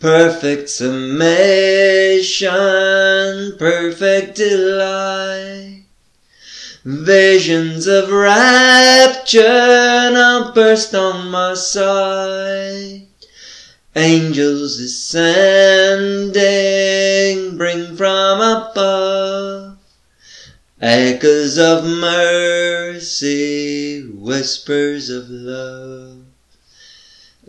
perfect summation, perfect delight. Visions of rapture now burst on my sight. Angels descending bring from above echoes of mercy, whispers of love.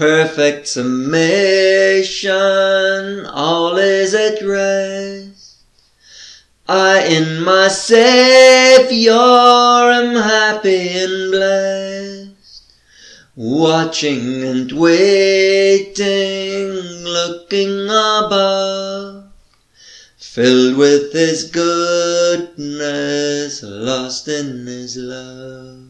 perfect summation, all is at rest. I in my Saviour am happy and blessed, watching and waiting, looking above, filled with His goodness, lost in His love.